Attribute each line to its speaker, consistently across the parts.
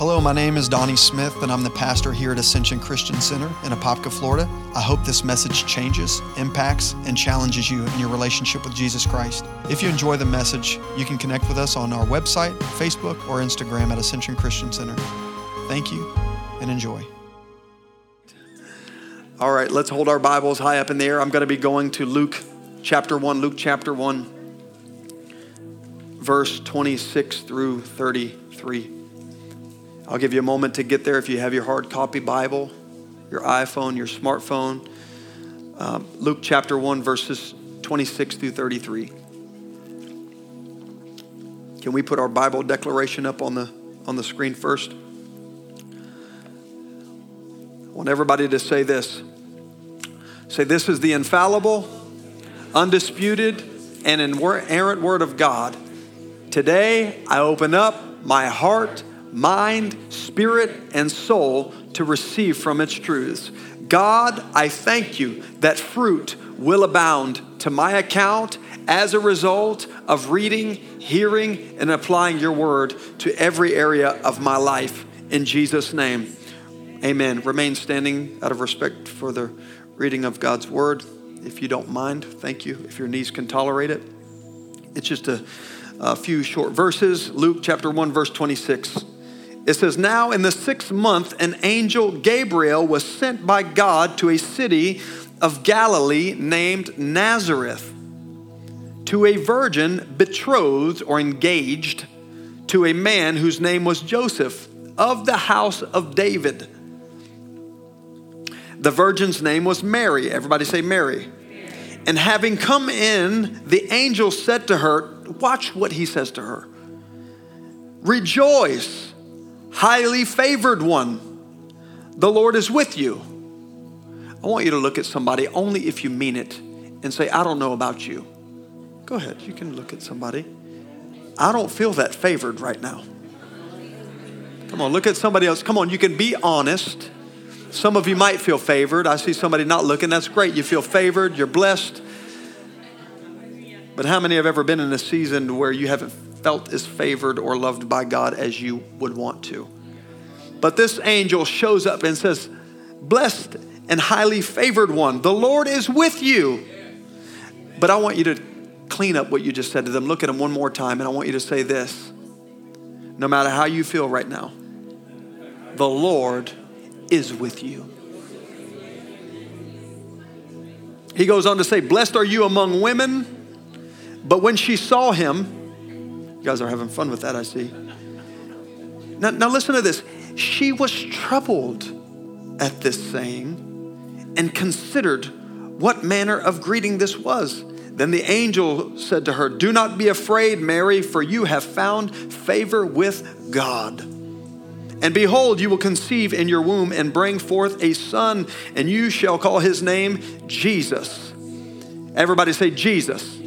Speaker 1: Hello, my name is Donnie Smith, and I'm the pastor here at Ascension Christian Center in Apopka, Florida. I hope this message changes, impacts, and challenges you in your relationship with Jesus Christ. If you enjoy the message, you can connect with us on our website, Facebook, or Instagram at Ascension Christian Center. Thank you and enjoy.
Speaker 2: All right, let's hold our Bibles high up in the air. I'm going to be going to Luke chapter 1, Luke chapter 1, verse 26 through 33. I'll give you a moment to get there if you have your hard copy Bible, your iPhone, your smartphone. Um, Luke chapter 1, verses 26 through 33. Can we put our Bible declaration up on the, on the screen first? I want everybody to say this. Say, This is the infallible, undisputed, and inerrant word of God. Today, I open up my heart mind, spirit, and soul to receive from its truths. God, I thank you that fruit will abound to my account as a result of reading, hearing, and applying your word to every area of my life. In Jesus' name, amen. Remain standing out of respect for the reading of God's word. If you don't mind, thank you. If your knees can tolerate it, it's just a, a few short verses. Luke chapter 1, verse 26. It says, Now in the sixth month, an angel Gabriel was sent by God to a city of Galilee named Nazareth to a virgin betrothed or engaged to a man whose name was Joseph of the house of David. The virgin's name was Mary. Everybody say Mary. Mary. And having come in, the angel said to her, Watch what he says to her. Rejoice highly favored one. The Lord is with you. I want you to look at somebody only if you mean it and say, I don't know about you. Go ahead, you can look at somebody. I don't feel that favored right now. Come on, look at somebody else. Come on, you can be honest. Some of you might feel favored. I see somebody not looking. That's great. You feel favored, you're blessed. But how many have ever been in a season where you haven't felt as favored or loved by God as you would want to. But this angel shows up and says, Blessed and highly favored one, the Lord is with you. But I want you to clean up what you just said to them. Look at them one more time, and I want you to say this no matter how you feel right now, the Lord is with you. He goes on to say, Blessed are you among women. But when she saw him, you guys are having fun with that, I see. Now, now listen to this. She was troubled at this saying and considered what manner of greeting this was. Then the angel said to her, Do not be afraid, Mary, for you have found favor with God. And behold, you will conceive in your womb and bring forth a son, and you shall call his name Jesus. Everybody say, Jesus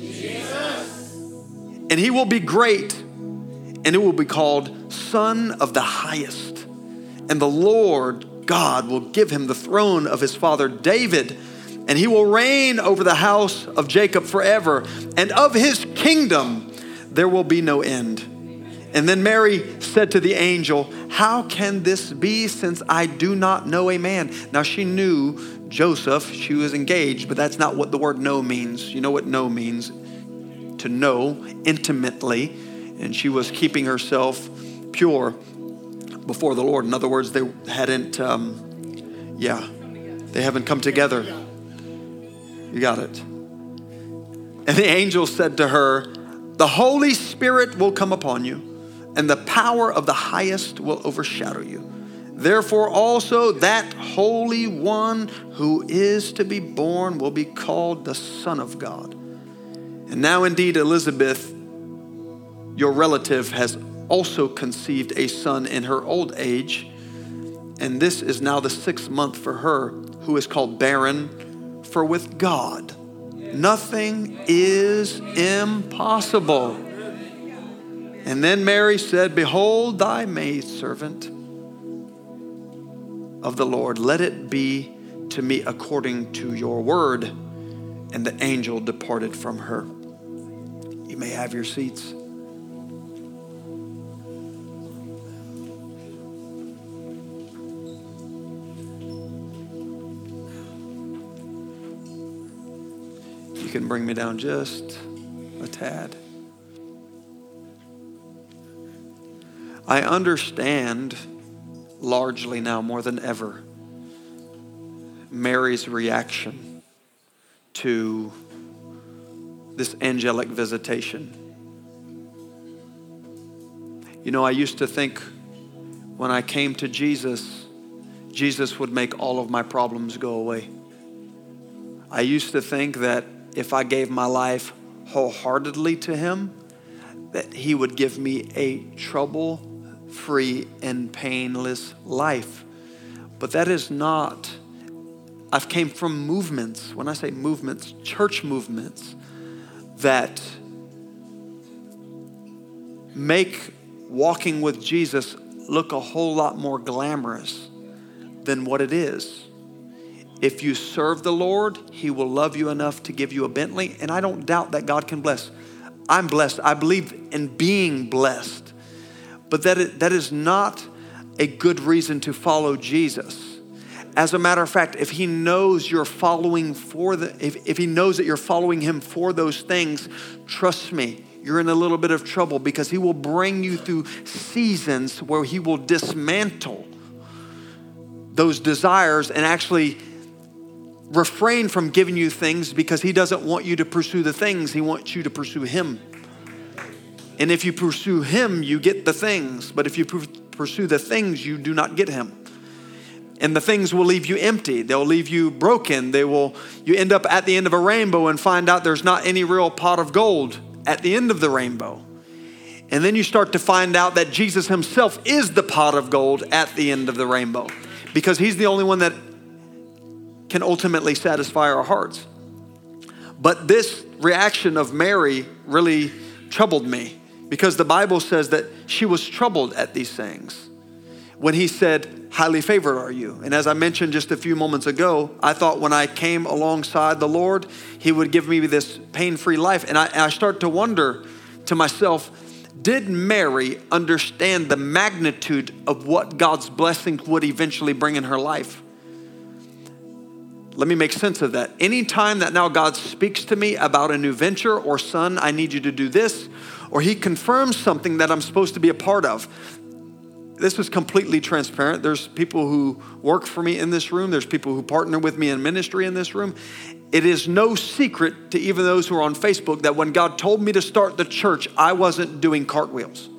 Speaker 2: and he will be great, and it will be called Son of the Highest. And the Lord God will give him the throne of his father David, and he will reign over the house of Jacob forever, and of his kingdom there will be no end. And then Mary said to the angel, How can this be since I do not know a man? Now she knew Joseph, she was engaged, but that's not what the word know means. You know what know means? To know intimately, and she was keeping herself pure before the Lord. In other words, they hadn't, um, yeah, they haven't come together. You got it. And the angel said to her, The Holy Spirit will come upon you, and the power of the highest will overshadow you. Therefore, also that Holy One who is to be born will be called the Son of God. And now, indeed, Elizabeth, your relative, has also conceived a son in her old age. And this is now the sixth month for her, who is called barren. For with God, nothing is impossible. And then Mary said, Behold, thy maidservant of the Lord, let it be to me according to your word. And the angel departed from her. You may have your seats. You can bring me down just a tad. I understand largely now more than ever Mary's reaction to this angelic visitation. You know, I used to think when I came to Jesus, Jesus would make all of my problems go away. I used to think that if I gave my life wholeheartedly to Him, that He would give me a trouble free and painless life. But that is not, I've came from movements, when I say movements, church movements, that make walking with Jesus look a whole lot more glamorous than what it is. If you serve the Lord, He will love you enough to give you a Bentley. And I don't doubt that God can bless. I'm blessed. I believe in being blessed. But that, that is not a good reason to follow Jesus. As a matter of fact, if he knows you're following for the, if, if he knows that you're following him for those things, trust me, you're in a little bit of trouble because he will bring you through seasons where he will dismantle those desires and actually refrain from giving you things because he doesn't want you to pursue the things, he wants you to pursue him. And if you pursue him, you get the things. But if you pursue the things, you do not get him. And the things will leave you empty. They'll leave you broken. They will you end up at the end of a rainbow and find out there's not any real pot of gold at the end of the rainbow. And then you start to find out that Jesus himself is the pot of gold at the end of the rainbow because he's the only one that can ultimately satisfy our hearts. But this reaction of Mary really troubled me because the Bible says that she was troubled at these things. When he said, Highly favored are you. And as I mentioned just a few moments ago, I thought when I came alongside the Lord, he would give me this pain free life. And I, and I start to wonder to myself, did Mary understand the magnitude of what God's blessing would eventually bring in her life? Let me make sense of that. Anytime that now God speaks to me about a new venture or son, I need you to do this, or he confirms something that I'm supposed to be a part of. This is completely transparent. There's people who work for me in this room, there's people who partner with me in ministry in this room. It is no secret to even those who are on Facebook that when God told me to start the church, I wasn't doing cartwheels.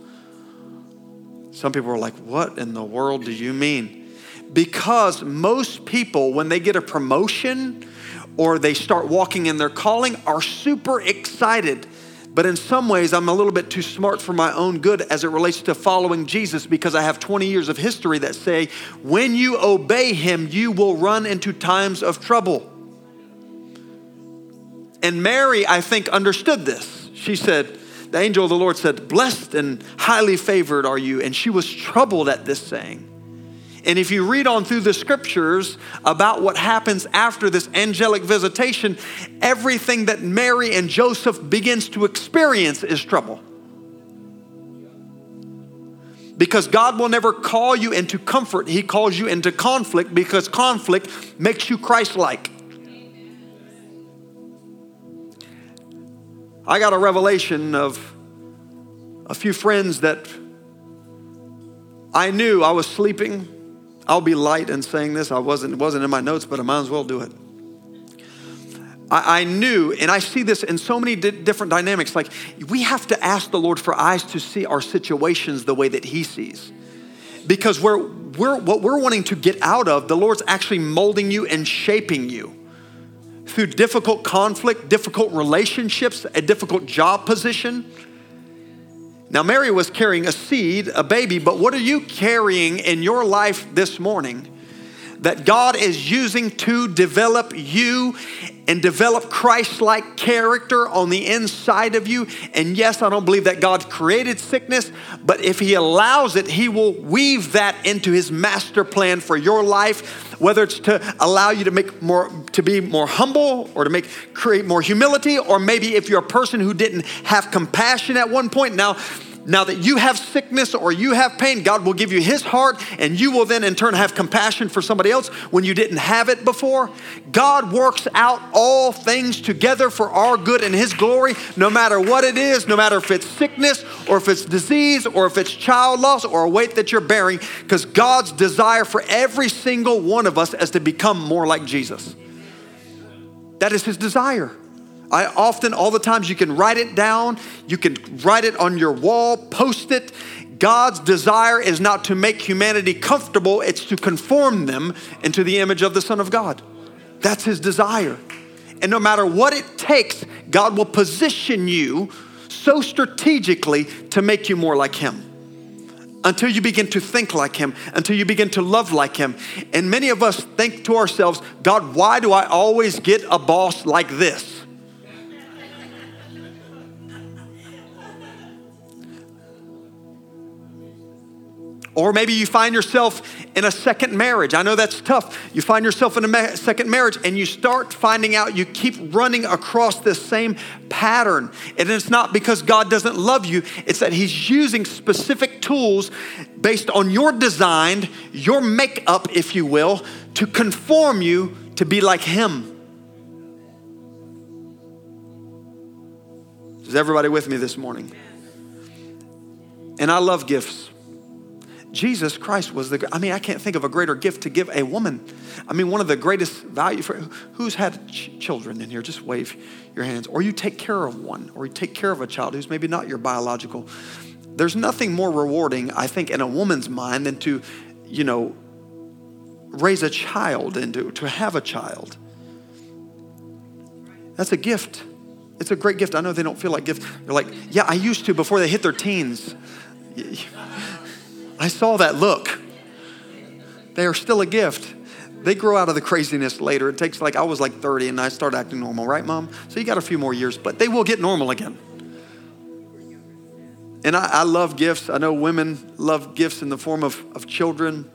Speaker 2: Some people are like, What in the world do you mean? Because most people, when they get a promotion or they start walking in their calling, are super excited but in some ways, I'm a little bit too smart for my own good as it relates to following Jesus because I have 20 years of history that say, when you obey him, you will run into times of trouble. And Mary, I think, understood this. She said, The angel of the Lord said, Blessed and highly favored are you. And she was troubled at this saying. And if you read on through the scriptures about what happens after this angelic visitation, everything that Mary and Joseph begins to experience is trouble. Because God will never call you into comfort, He calls you into conflict because conflict makes you Christ like. I got a revelation of a few friends that I knew I was sleeping I'll be light in saying this. I wasn't, it wasn't in my notes, but I might as well do it. I, I knew, and I see this in so many di- different dynamics. Like, we have to ask the Lord for eyes to see our situations the way that He sees. Because we're, we're, what we're wanting to get out of, the Lord's actually molding you and shaping you through difficult conflict, difficult relationships, a difficult job position now, Mary was carrying a seed, a baby, but what are you carrying in your life this morning that God is using to develop you and develop Christ like character on the inside of you. And yes, I don't believe that God created sickness, but if He allows it, He will weave that into His master plan for your life, whether it's to allow you to make more, to be more humble or to make, create more humility, or maybe if you're a person who didn't have compassion at one point, now Now that you have sickness or you have pain, God will give you His heart, and you will then in turn have compassion for somebody else when you didn't have it before. God works out all things together for our good and His glory, no matter what it is, no matter if it's sickness or if it's disease or if it's child loss or a weight that you're bearing, because God's desire for every single one of us is to become more like Jesus. That is His desire. I often, all the times, you can write it down, you can write it on your wall, post it. God's desire is not to make humanity comfortable, it's to conform them into the image of the Son of God. That's His desire. And no matter what it takes, God will position you so strategically to make you more like Him until you begin to think like Him, until you begin to love like Him. And many of us think to ourselves, God, why do I always get a boss like this? Or maybe you find yourself in a second marriage. I know that's tough. You find yourself in a ma- second marriage and you start finding out you keep running across this same pattern. And it's not because God doesn't love you, it's that He's using specific tools based on your design, your makeup, if you will, to conform you to be like Him. Is everybody with me this morning? And I love gifts. Jesus Christ was the, I mean, I can't think of a greater gift to give a woman. I mean, one of the greatest value for, who's had ch- children in here? Just wave your hands. Or you take care of one, or you take care of a child who's maybe not your biological. There's nothing more rewarding, I think, in a woman's mind than to, you know, raise a child and to, to have a child. That's a gift. It's a great gift. I know they don't feel like gift. They're like, yeah, I used to before they hit their teens. I saw that look. They are still a gift. They grow out of the craziness later. It takes like, I was like 30 and I start acting normal, right, mom? So you got a few more years, but they will get normal again. And I, I love gifts. I know women love gifts in the form of, of children.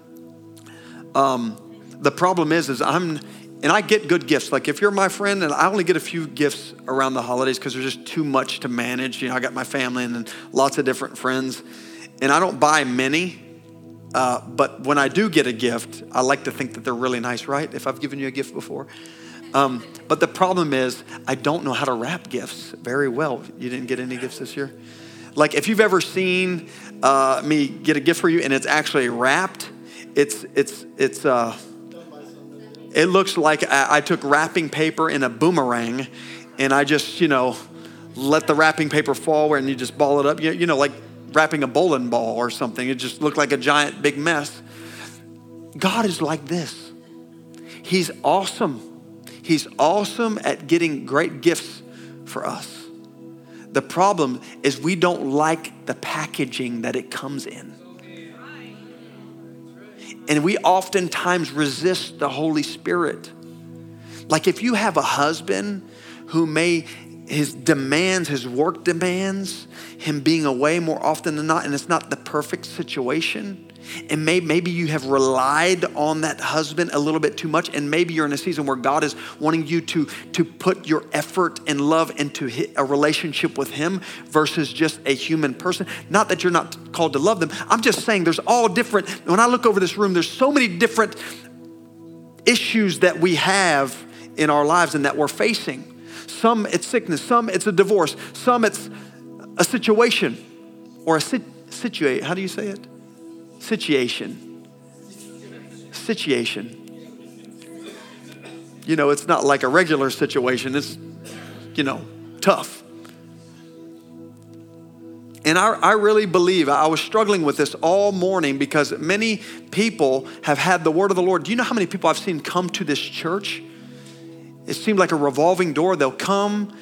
Speaker 2: Um, the problem is, is I'm, and I get good gifts. Like if you're my friend, and I only get a few gifts around the holidays because there's just too much to manage. You know, I got my family and lots of different friends and I don't buy many, uh, but when I do get a gift, I like to think that they're really nice, right? If I've given you a gift before. Um, but the problem is, I don't know how to wrap gifts very well. You didn't get any gifts this year? Like, if you've ever seen uh, me get a gift for you and it's actually wrapped, it's, it's, it's, uh, it looks like I, I took wrapping paper in a boomerang and I just, you know, let the wrapping paper fall and you just ball it up. You, you know, like wrapping a bowling ball or something. It just looked like a giant big mess. God is like this. He's awesome. He's awesome at getting great gifts for us. The problem is we don't like the packaging that it comes in. And we oftentimes resist the Holy Spirit. Like if you have a husband who may his demands, his work demands, him being away more often than not, and it's not the perfect situation. And may, maybe you have relied on that husband a little bit too much, and maybe you're in a season where God is wanting you to, to put your effort and love into a relationship with Him versus just a human person. Not that you're not called to love them. I'm just saying there's all different. When I look over this room, there's so many different issues that we have in our lives and that we're facing. Some it's sickness, some it's a divorce, some it's a situation or a sit, situate. How do you say it? Situation. Situation. You know, it's not like a regular situation. It's, you know, tough. And I, I, really believe I was struggling with this all morning because many people have had the word of the Lord. Do you know how many people I've seen come to this church it seemed like a revolving door. They'll come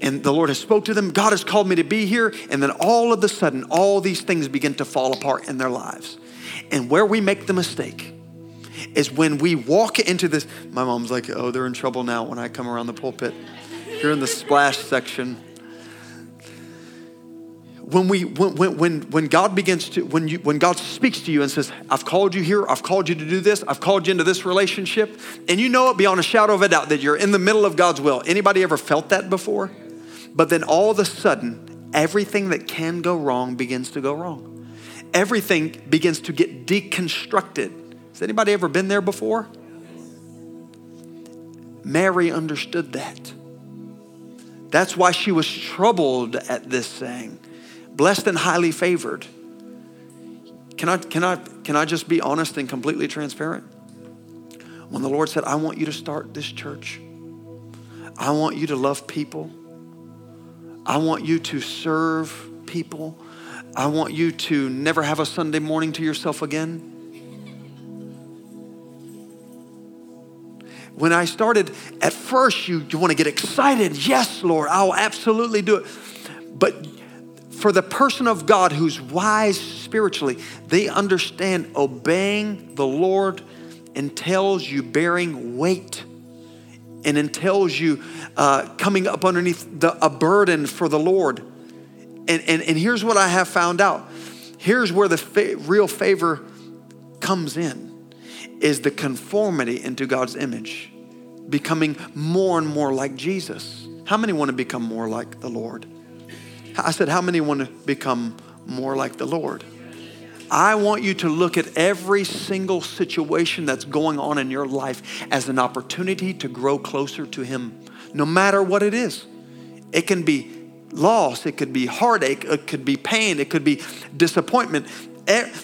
Speaker 2: and the Lord has spoke to them. God has called me to be here. And then all of a sudden, all these things begin to fall apart in their lives. And where we make the mistake is when we walk into this. My mom's like, oh, they're in trouble now when I come around the pulpit. You're in the splash section when we when, when, when god begins to when you when god speaks to you and says i've called you here i've called you to do this i've called you into this relationship and you know it beyond a shadow of a doubt that you're in the middle of god's will anybody ever felt that before but then all of a sudden everything that can go wrong begins to go wrong. Everything begins to get deconstructed. Has anybody ever been there before? Mary understood that. That's why she was troubled at this saying, blessed and highly favored. Can I, can, I, can I just be honest and completely transparent? When the Lord said, I want you to start this church, I want you to love people, I want you to serve people, I want you to never have a Sunday morning to yourself again. When I started, at first you, you want to get excited. Yes, Lord, I'll absolutely do it. But for the person of God who's wise spiritually, they understand obeying the Lord entails you bearing weight and entails you uh, coming up underneath the, a burden for the Lord. And, and, and here's what I have found out here's where the fa- real favor comes in is the conformity into God's image, becoming more and more like Jesus. How many want to become more like the Lord? I said, How many want to become more like the Lord? I want you to look at every single situation that's going on in your life as an opportunity to grow closer to Him, no matter what it is. It can be loss, it could be heartache, it could be pain, it could be disappointment.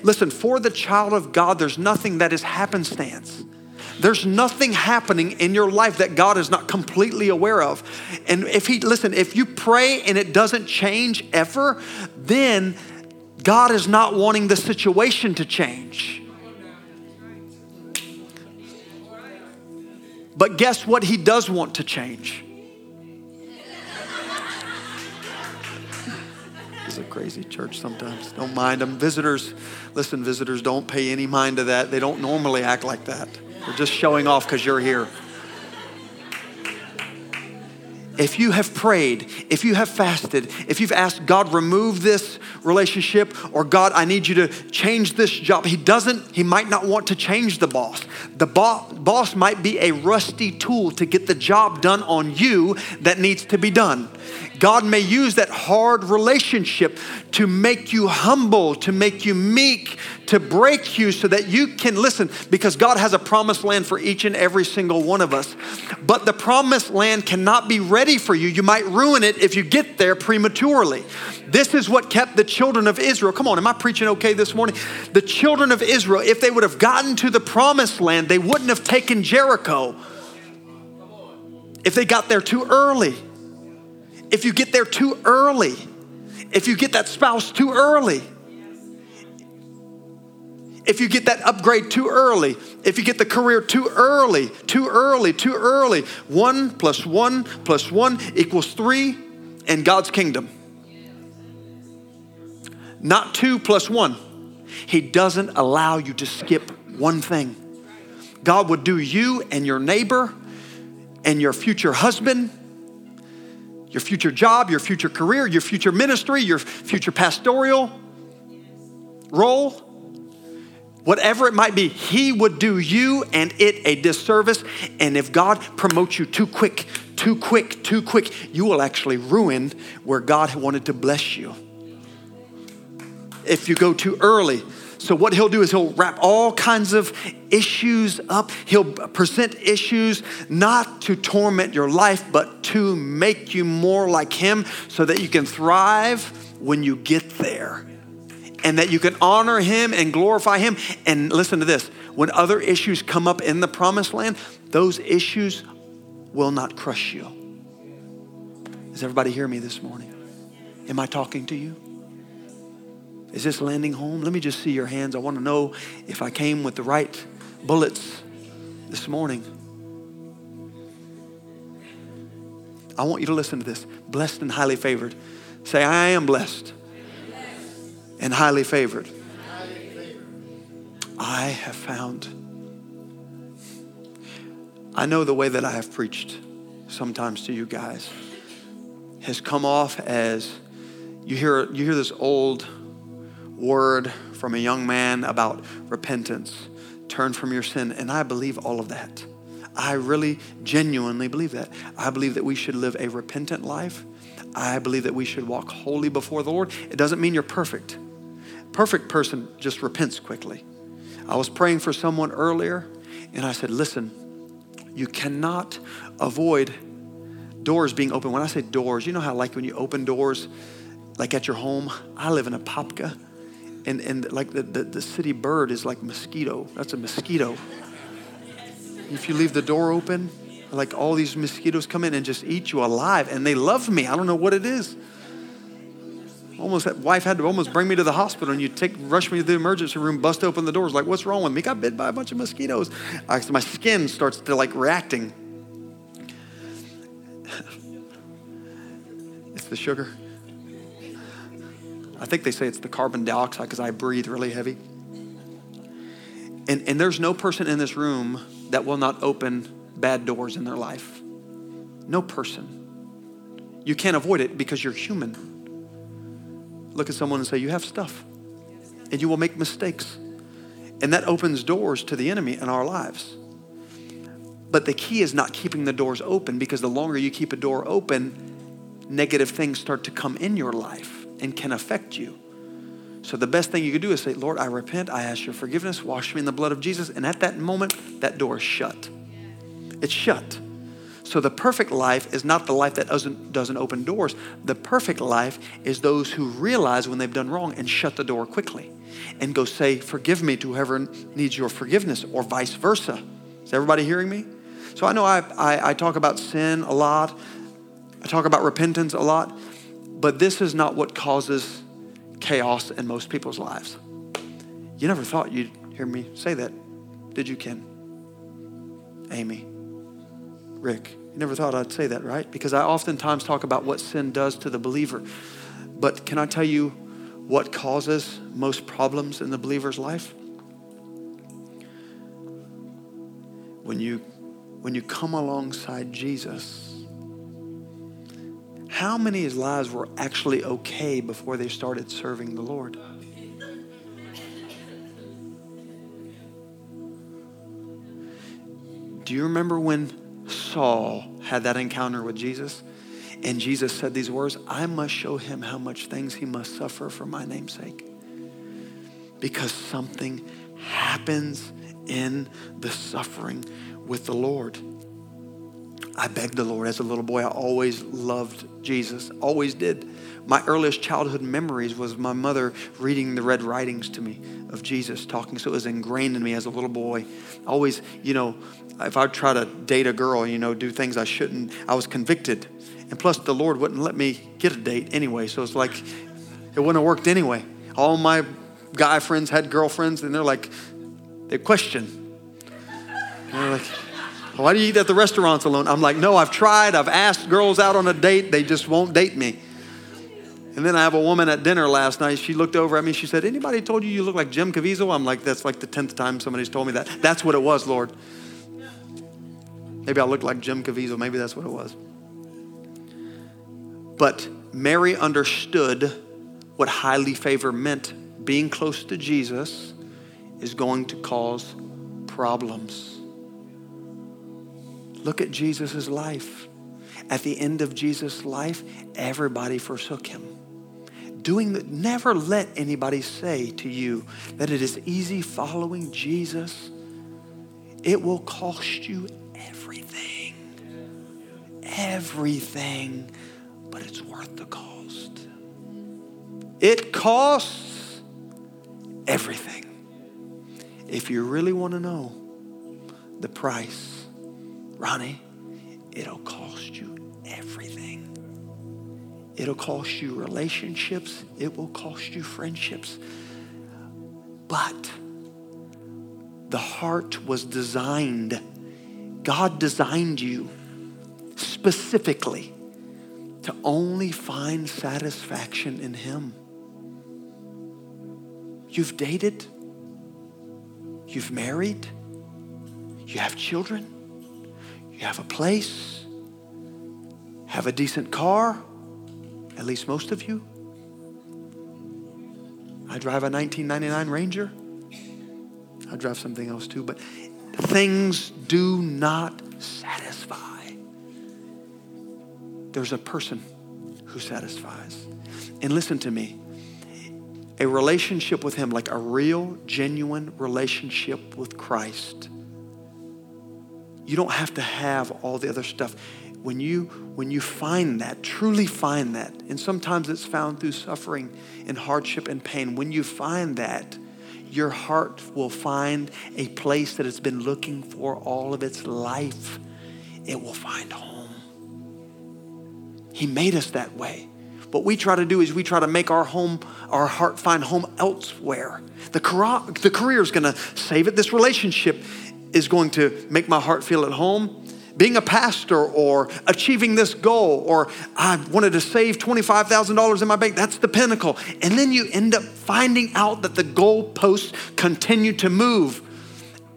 Speaker 2: Listen, for the child of God, there's nothing that is happenstance. There's nothing happening in your life that God is not completely aware of. And if He, listen, if you pray and it doesn't change ever, then God is not wanting the situation to change. But guess what? He does want to change. It's a crazy church sometimes. Don't mind them. Visitors, listen, visitors, don't pay any mind to that. They don't normally act like that. They're just showing off because you're here. If you have prayed, if you have fasted, if you've asked God, remove this relationship, or God, I need you to change this job, He doesn't, He might not want to change the boss. The bo- boss might be a rusty tool to get the job done on you that needs to be done. God may use that hard relationship to make you humble, to make you meek, to break you so that you can listen, because God has a promised land for each and every single one of us. But the promised land cannot be ready for you. You might ruin it if you get there prematurely. This is what kept the children of Israel. Come on, am I preaching okay this morning? The children of Israel, if they would have gotten to the promised land, they wouldn't have taken Jericho if they got there too early. If you get there too early, if you get that spouse too early, if you get that upgrade too early, if you get the career too early, too early, too early, one plus one plus one equals three in God's kingdom. Not two plus one. He doesn't allow you to skip one thing. God would do you and your neighbor and your future husband your future job, your future career, your future ministry, your future pastoral role, whatever it might be, He would do you and it a disservice. And if God promotes you too quick, too quick, too quick, you will actually ruin where God wanted to bless you. If you go too early, so, what he'll do is he'll wrap all kinds of issues up. He'll present issues not to torment your life, but to make you more like him so that you can thrive when you get there and that you can honor him and glorify him. And listen to this when other issues come up in the promised land, those issues will not crush you. Does everybody hear me this morning? Am I talking to you? Is this landing home? Let me just see your hands. I want to know if I came with the right bullets this morning. I want you to listen to this. Blessed and highly favored. Say, I am blessed, and highly favored. I have found. I know the way that I have preached sometimes to you guys has come off as you hear you hear this old word from a young man about repentance. Turn from your sin. And I believe all of that. I really genuinely believe that. I believe that we should live a repentant life. I believe that we should walk holy before the Lord. It doesn't mean you're perfect. Perfect person just repents quickly. I was praying for someone earlier, and I said, Listen, you cannot avoid doors being open. When I say doors, you know how, like, when you open doors, like at your home, I live in Apopka, and, and like the, the, the city bird is like mosquito. That's a mosquito. If you leave the door open, like all these mosquitoes come in and just eat you alive, and they love me. I don't know what it is. Almost, that wife had to almost bring me to the hospital, and you take rush me to the emergency room, bust open the doors. Like, what's wrong with me? Got bit by a bunch of mosquitoes. I, my skin starts to like reacting. it's the sugar. I think they say it's the carbon dioxide because I breathe really heavy. And, and there's no person in this room that will not open bad doors in their life. No person. You can't avoid it because you're human. Look at someone and say, You have stuff. And you will make mistakes. And that opens doors to the enemy in our lives. But the key is not keeping the doors open because the longer you keep a door open, negative things start to come in your life and can affect you. So the best thing you can do is say, Lord, I repent. I ask your forgiveness. Wash me in the blood of Jesus. And at that moment, that door is shut. It's shut. So the perfect life is not the life that doesn't, doesn't open doors. The perfect life is those who realize when they've done wrong and shut the door quickly and go say, Forgive me to whoever needs your forgiveness, or vice versa. Is everybody hearing me? So I know I, I, I talk about sin a lot, I talk about repentance a lot, but this is not what causes chaos in most people's lives. You never thought you'd hear me say that, did you, Ken? Amy? Rick? You never thought I'd say that, right? Because I oftentimes talk about what sin does to the believer. But can I tell you what causes most problems in the believer's life? When you when you come alongside Jesus, how many lives were actually okay before they started serving the Lord? Do you remember when Saul had that encounter with Jesus? And Jesus said these words I must show him how much things he must suffer for my name's sake. Because something happens in the suffering with the Lord. I begged the Lord as a little boy. I always loved Jesus, always did. My earliest childhood memories was my mother reading the red writings to me of Jesus talking. So it was ingrained in me as a little boy. Always, you know, if I try to date a girl, you know, do things I shouldn't, I was convicted. And plus, the Lord wouldn't let me get a date anyway. So it's like, it wouldn't have worked anyway. All my guy friends had girlfriends, and they're like, they question. And they're like, why do you eat at the restaurants alone? I'm like, no, I've tried. I've asked girls out on a date. They just won't date me. And then I have a woman at dinner last night. She looked over at me. She said, Anybody told you you look like Jim Caviezel? I'm like, That's like the 10th time somebody's told me that. That's what it was, Lord. Maybe I look like Jim Caviezel. Maybe that's what it was. But Mary understood what highly favor meant. Being close to Jesus is going to cause problems. Look at Jesus' life. At the end of Jesus' life, everybody forsook him. Doing never let anybody say to you that it is easy following Jesus. It will cost you everything. Everything, but it's worth the cost. It costs everything. If you really want to know the price, Ronnie, it'll cost you everything. It'll cost you relationships, it will cost you friendships. But the heart was designed, God designed you specifically to only find satisfaction in Him. You've dated, you've married, you have children you have a place, have a decent car, at least most of you. I drive a 1999 Ranger. I drive something else too, but things do not satisfy. There's a person who satisfies. And listen to me a relationship with Him, like a real, genuine relationship with Christ. You don't have to have all the other stuff. When you, when you find that, truly find that, and sometimes it's found through suffering and hardship and pain, when you find that, your heart will find a place that it's been looking for all of its life. It will find home. He made us that way. What we try to do is we try to make our home, our heart find home elsewhere. The, career, the career is going to save it. This relationship is going to make my heart feel at home. Being a pastor or achieving this goal, or I wanted to save $25,000 in my bank, that's the pinnacle. And then you end up finding out that the goalposts continue to move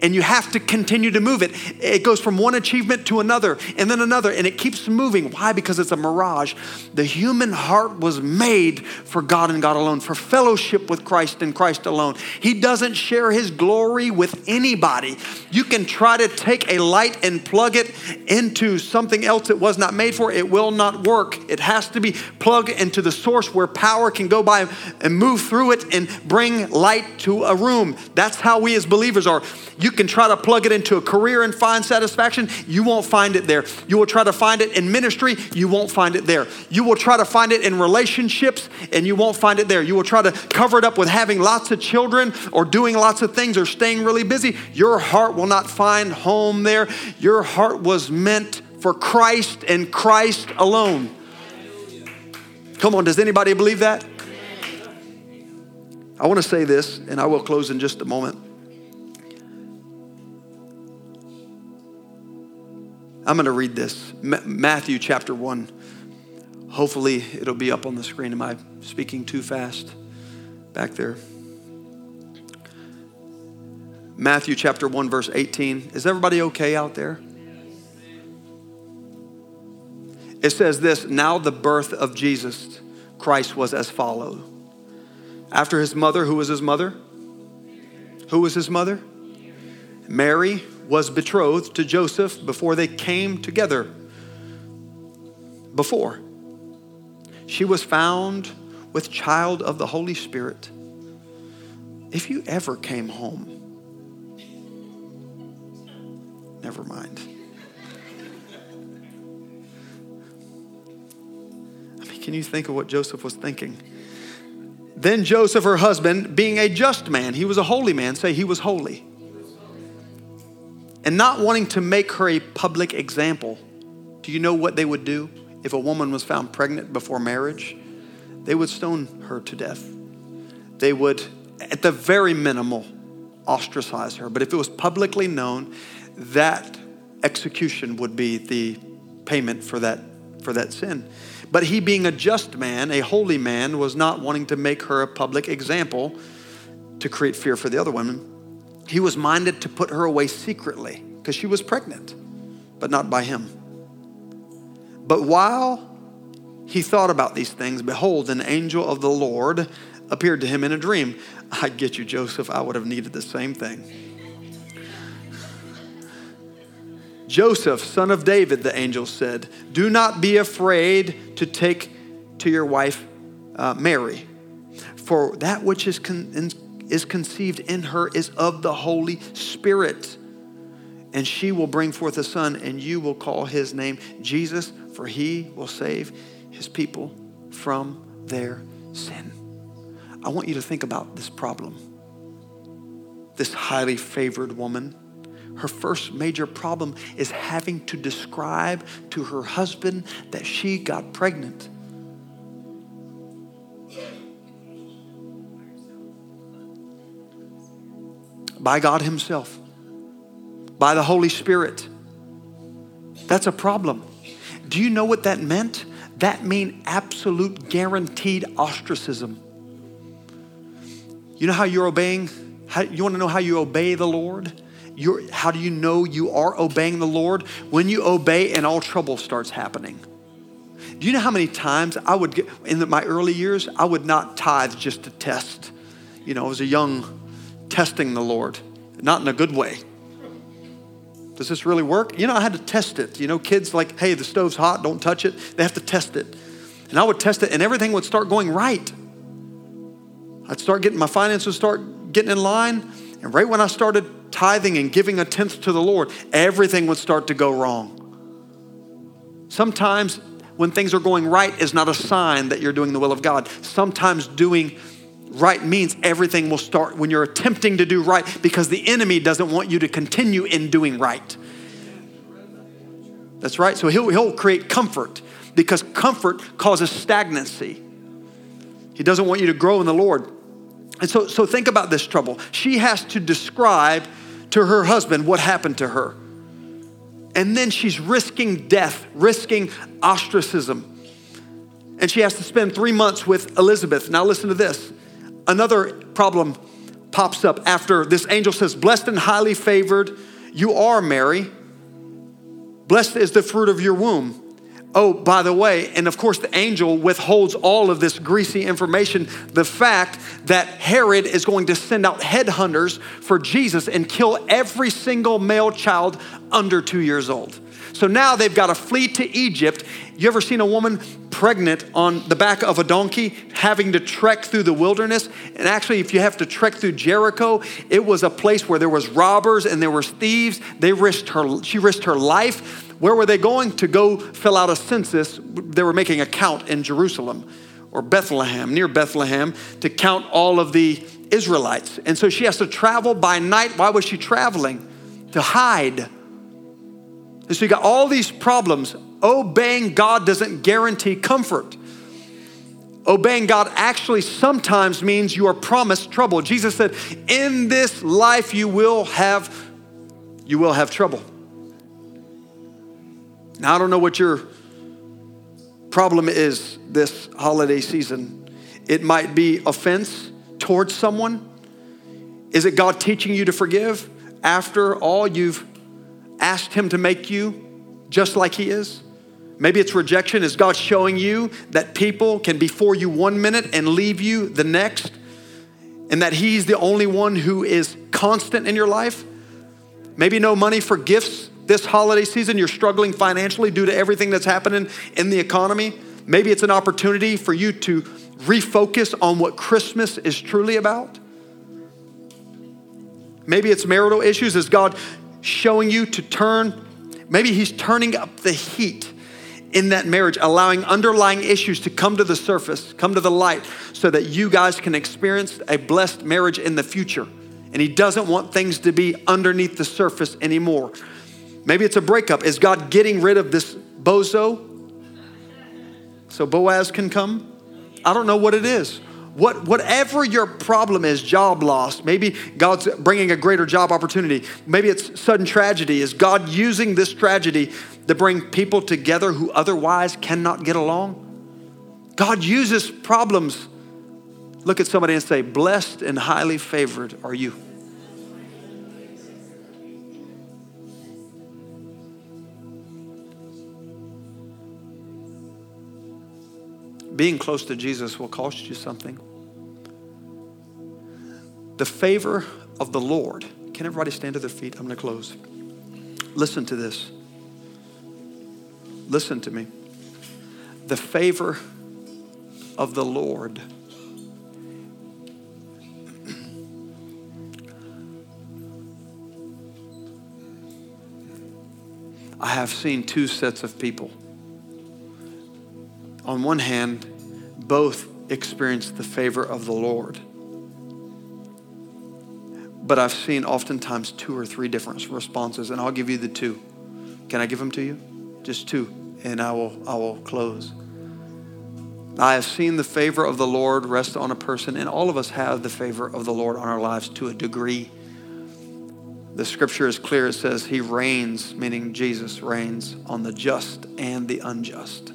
Speaker 2: and you have to continue to move it. It goes from one achievement to another and then another, and it keeps moving. Why? Because it's a mirage. The human heart was made for God and God alone, for fellowship with Christ and Christ alone. He doesn't share his glory with anybody. You can try to take a light and plug it into something else it was not made for, it will not work. It has to be plugged into the source where power can go by and move through it and bring light to a room. That's how we as believers are. You can try to plug it into a career and find satisfaction. You won't find it there. You will try to find it in ministry. You won't find it there. You will try to find it in relationships and you won't find it there. You will try to cover it up with having lots of children or doing lots of things or staying really busy. Your heart will not find home there. Your heart was meant for Christ and Christ alone. Come on, does anybody believe that? I want to say this, and I will close in just a moment. I'm going to read this Matthew chapter 1. Hopefully, it'll be up on the screen. Am I speaking too fast back there? Matthew chapter 1, verse 18. Is everybody okay out there? It says this Now the birth of Jesus Christ was as follows. After his mother, who was his mother? Who was his mother? Mary was betrothed to Joseph before they came together. Before. She was found with child of the Holy Spirit. If you ever came home, never mind. I mean, can you think of what Joseph was thinking? Then Joseph, her husband, being a just man, he was a holy man, say he was holy and not wanting to make her a public example. Do you know what they would do if a woman was found pregnant before marriage? They would stone her to death. They would, at the very minimal, ostracize her. But if it was publicly known, that execution would be the payment for that, for that sin. But he, being a just man, a holy man, was not wanting to make her a public example to create fear for the other women he was minded to put her away secretly because she was pregnant, but not by him. But while he thought about these things, behold, an angel of the Lord appeared to him in a dream. I get you, Joseph. I would have needed the same thing. Joseph, son of David, the angel said, Do not be afraid to take to your wife uh, Mary, for that which is con- is conceived in her is of the Holy Spirit. And she will bring forth a son, and you will call his name Jesus, for he will save his people from their sin. I want you to think about this problem. This highly favored woman, her first major problem is having to describe to her husband that she got pregnant. By God Himself, by the Holy Spirit. That's a problem. Do you know what that meant? That mean absolute guaranteed ostracism. You know how you're obeying? How, you want to know how you obey the Lord? You're, how do you know you are obeying the Lord? When you obey and all trouble starts happening. Do you know how many times I would get, in my early years, I would not tithe just to test. You know, as a young testing the Lord, not in a good way. Does this really work? You know, I had to test it. You know, kids like, hey, the stove's hot, don't touch it. They have to test it. And I would test it, and everything would start going right. I'd start getting my finances start getting in line. And right when I started tithing and giving a tenth to the Lord, everything would start to go wrong. Sometimes when things are going right is not a sign that you're doing the will of God. Sometimes doing right means everything will start when you're attempting to do right because the enemy doesn't want you to continue in doing right. That's right. So he'll, he'll create comfort because comfort causes stagnancy. He doesn't want you to grow in the Lord. And so, so think about this trouble. She has to describe to her husband what happened to her. And then she's risking death, risking ostracism. And she has to spend three months with Elizabeth. Now, listen to this. Another problem pops up after this angel says, Blessed and highly favored, you are Mary. Blessed is the fruit of your womb. Oh, by the way, and of course, the angel withholds all of this greasy information the fact that Herod is going to send out headhunters for Jesus and kill every single male child under two years old. So now they've got to flee to Egypt. You ever seen a woman pregnant on the back of a donkey having to trek through the wilderness? And actually, if you have to trek through Jericho, it was a place where there was robbers and there was thieves. They risked her, she risked her life. Where were they going? To go fill out a census. They were making a count in Jerusalem or Bethlehem, near Bethlehem, to count all of the Israelites. And so she has to travel by night. Why was she traveling? To hide and so you got all these problems. Obeying God doesn't guarantee comfort. Obeying God actually sometimes means you are promised trouble. Jesus said, "In this life you will have you will have trouble." Now I don't know what your problem is this holiday season. It might be offense towards someone. Is it God teaching you to forgive after all you've asked Him to make you just like He is? Maybe it's rejection. Is God showing you that people can be for you one minute and leave you the next? And that He's the only one who is constant in your life? Maybe no money for gifts this holiday season. You're struggling financially due to everything that's happening in the economy. Maybe it's an opportunity for you to refocus on what Christmas is truly about. Maybe it's marital issues. Is God showing you to turn, maybe He's turning up the heat in that marriage, allowing underlying issues to come to the surface, come to the light, so that you guys can experience a blessed marriage in the future. And He doesn't want things to be underneath the surface anymore. Maybe it's a breakup. Is God getting rid of this bozo so Boaz can come? I don't know what it is. What, whatever your problem is, job loss, maybe God's bringing a greater job opportunity, maybe it's sudden tragedy. Is God using this tragedy to bring people together who otherwise cannot get along? God uses problems. Look at somebody and say, Blessed and highly favored are you. Being close to Jesus will cost you something. The favor of the Lord. Can everybody stand to their feet? I'm going to close. Listen to this. Listen to me. The favor of the Lord. I have seen two sets of people on one hand, both experienced the favor of the Lord. But I've seen oftentimes two or three different responses, and I'll give you the two. Can I give them to you? Just two, and I will, I will close. I have seen the favor of the Lord rest on a person, and all of us have the favor of the Lord on our lives to a degree. The scripture is clear. It says, He reigns, meaning Jesus reigns on the just and the unjust.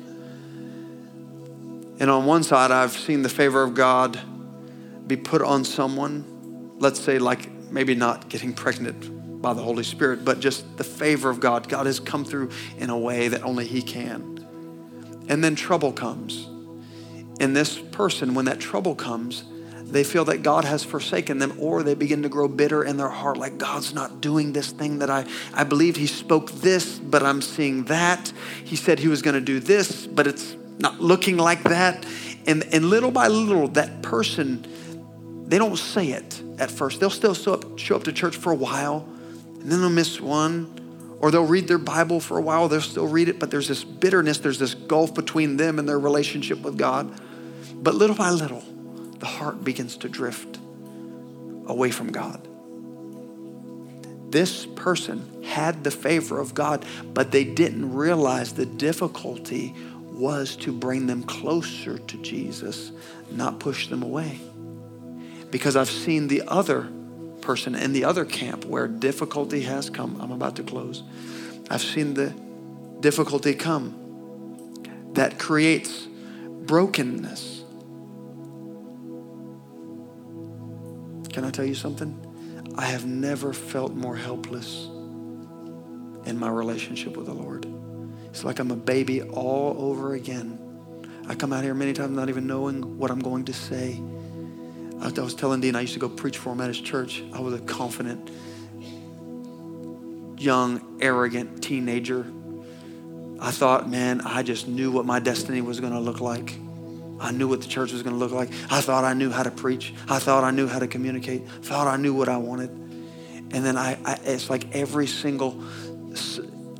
Speaker 2: And on one side, I've seen the favor of God be put on someone, let's say, like maybe not getting pregnant by the Holy Spirit, but just the favor of God. God has come through in a way that only He can. And then trouble comes. And this person, when that trouble comes, they feel that God has forsaken them, or they begin to grow bitter in their heart, like God's not doing this thing that I, I believed He spoke this, but I'm seeing that. He said He was going to do this, but it's not looking like that. And, and little by little, that person, they don't say it at first. They'll still show up, show up to church for a while, and then they'll miss one, or they'll read their Bible for a while. They'll still read it, but there's this bitterness, there's this gulf between them and their relationship with God. But little by little, the heart begins to drift away from God. This person had the favor of God, but they didn't realize the difficulty was to bring them closer to Jesus, not push them away. Because I've seen the other person in the other camp where difficulty has come. I'm about to close. I've seen the difficulty come that creates brokenness. Can I tell you something? I have never felt more helpless in my relationship with the Lord. It's like I'm a baby all over again. I come out here many times not even knowing what I'm going to say. I was telling Dean I used to go preach for him at his church. I was a confident, young, arrogant teenager. I thought, man, I just knew what my destiny was going to look like. I knew what the church was going to look like. I thought I knew how to preach. I thought I knew how to communicate. I Thought I knew what I wanted. And then I, I it's like every single,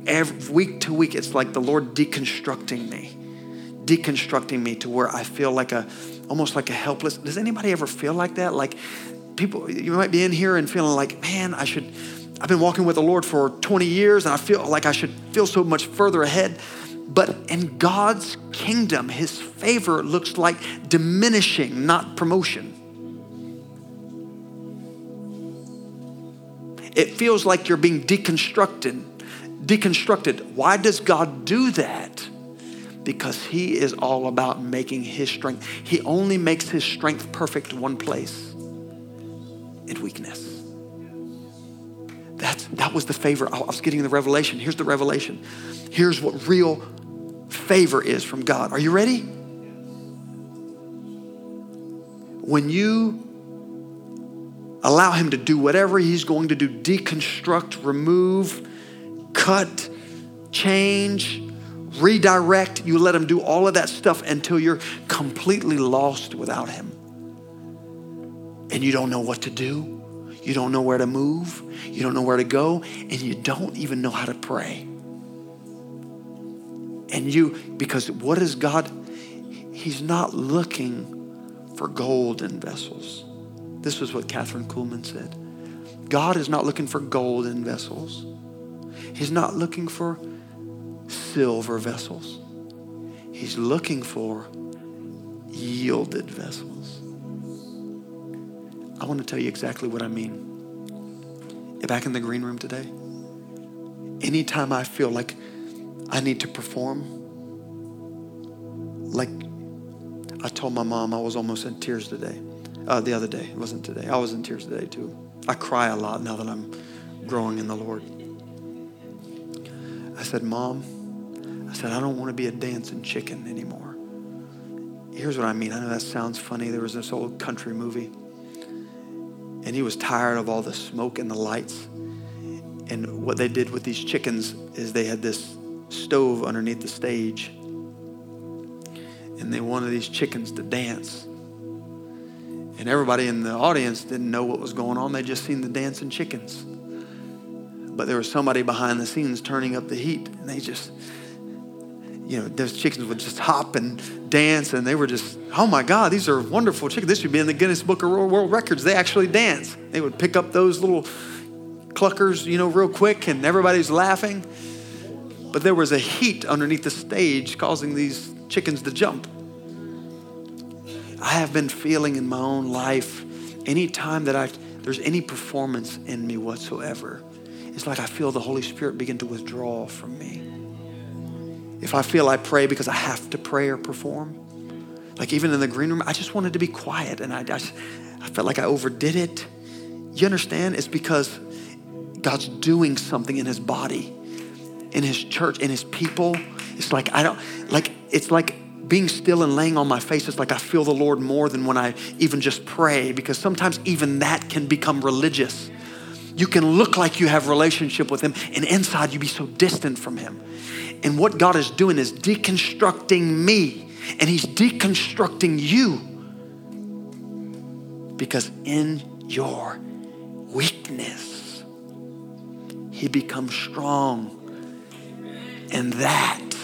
Speaker 2: every week to week, it's like the Lord deconstructing me, deconstructing me to where I feel like a, almost like a helpless. Does anybody ever feel like that? Like people, you might be in here and feeling like, man, I should. I've been walking with the Lord for 20 years, and I feel like I should feel so much further ahead. But in God's kingdom, his favor looks like diminishing, not promotion. It feels like you're being deconstructed. Deconstructed. Why does God do that? Because he is all about making his strength. He only makes his strength perfect one place in weakness. That's, that was the favor. I was getting the revelation. Here's the revelation. Here's what real favor is from God. Are you ready? When you allow Him to do whatever He's going to do deconstruct, remove, cut, change, redirect you let Him do all of that stuff until you're completely lost without Him. And you don't know what to do. You don't know where to move. You don't know where to go. And you don't even know how to pray. And you, because what is God? He's not looking for golden vessels. This was what Kathryn Kuhlman said. God is not looking for golden vessels. He's not looking for silver vessels. He's looking for yielded vessels. I want to tell you exactly what I mean. Back in the green room today, anytime I feel like I need to perform. Like I told my mom I was almost in tears today. Uh, the other day, it wasn't today. I was in tears today too. I cry a lot now that I'm growing in the Lord. I said, Mom, I said, I don't want to be a dancing chicken anymore. Here's what I mean. I know that sounds funny. There was this old country movie, and he was tired of all the smoke and the lights. And what they did with these chickens is they had this stove underneath the stage. And they wanted these chickens to dance. And everybody in the audience didn't know what was going on. They just seen the dancing chickens. But there was somebody behind the scenes turning up the heat. And they just, you know, those chickens would just hop and dance. And they were just, oh my God, these are wonderful chickens. This should be in the Guinness Book of World Records. They actually dance. They would pick up those little cluckers, you know, real quick. And everybody's laughing. But there was a heat underneath the stage causing these chickens to jump. I have been feeling in my own life anytime that I there's any performance in me whatsoever, it's like I feel the Holy Spirit begin to withdraw from me. If I feel I pray because I have to pray or perform, like even in the green room, I just wanted to be quiet and I, I, I felt like I overdid it. You understand? It's because God's doing something in his body in his church, in his people. It's like I don't like it's like being still and laying on my face It's like I feel the Lord more than when I even just pray because sometimes even that can become religious. You can look like you have relationship with him and inside you be so distant from him. And what God is doing is deconstructing me And He's deconstructing you because in your weakness, He becomes strong. And that,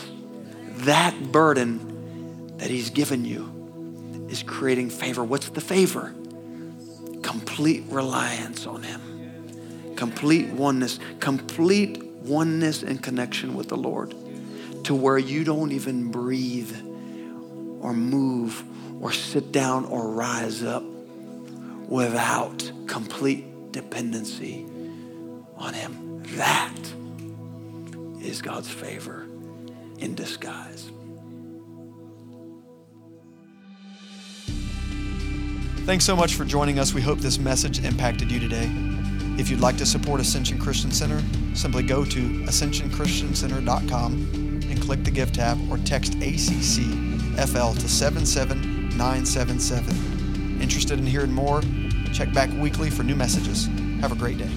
Speaker 2: that burden that He's given you is creating favor. What's the favor? Complete reliance on Him, complete oneness, complete oneness and connection with the Lord to where you don't even breathe or move or sit down or rise up without complete dependency on Him. That is God's favor in disguise.
Speaker 1: Thanks so much for joining us. We hope this message impacted you today. If you'd like to support Ascension Christian Center, simply go to ascensionchristiancenter.com and click the Give tab or text ACCFL to 77977. Interested in hearing more? Check back weekly for new messages. Have a great day.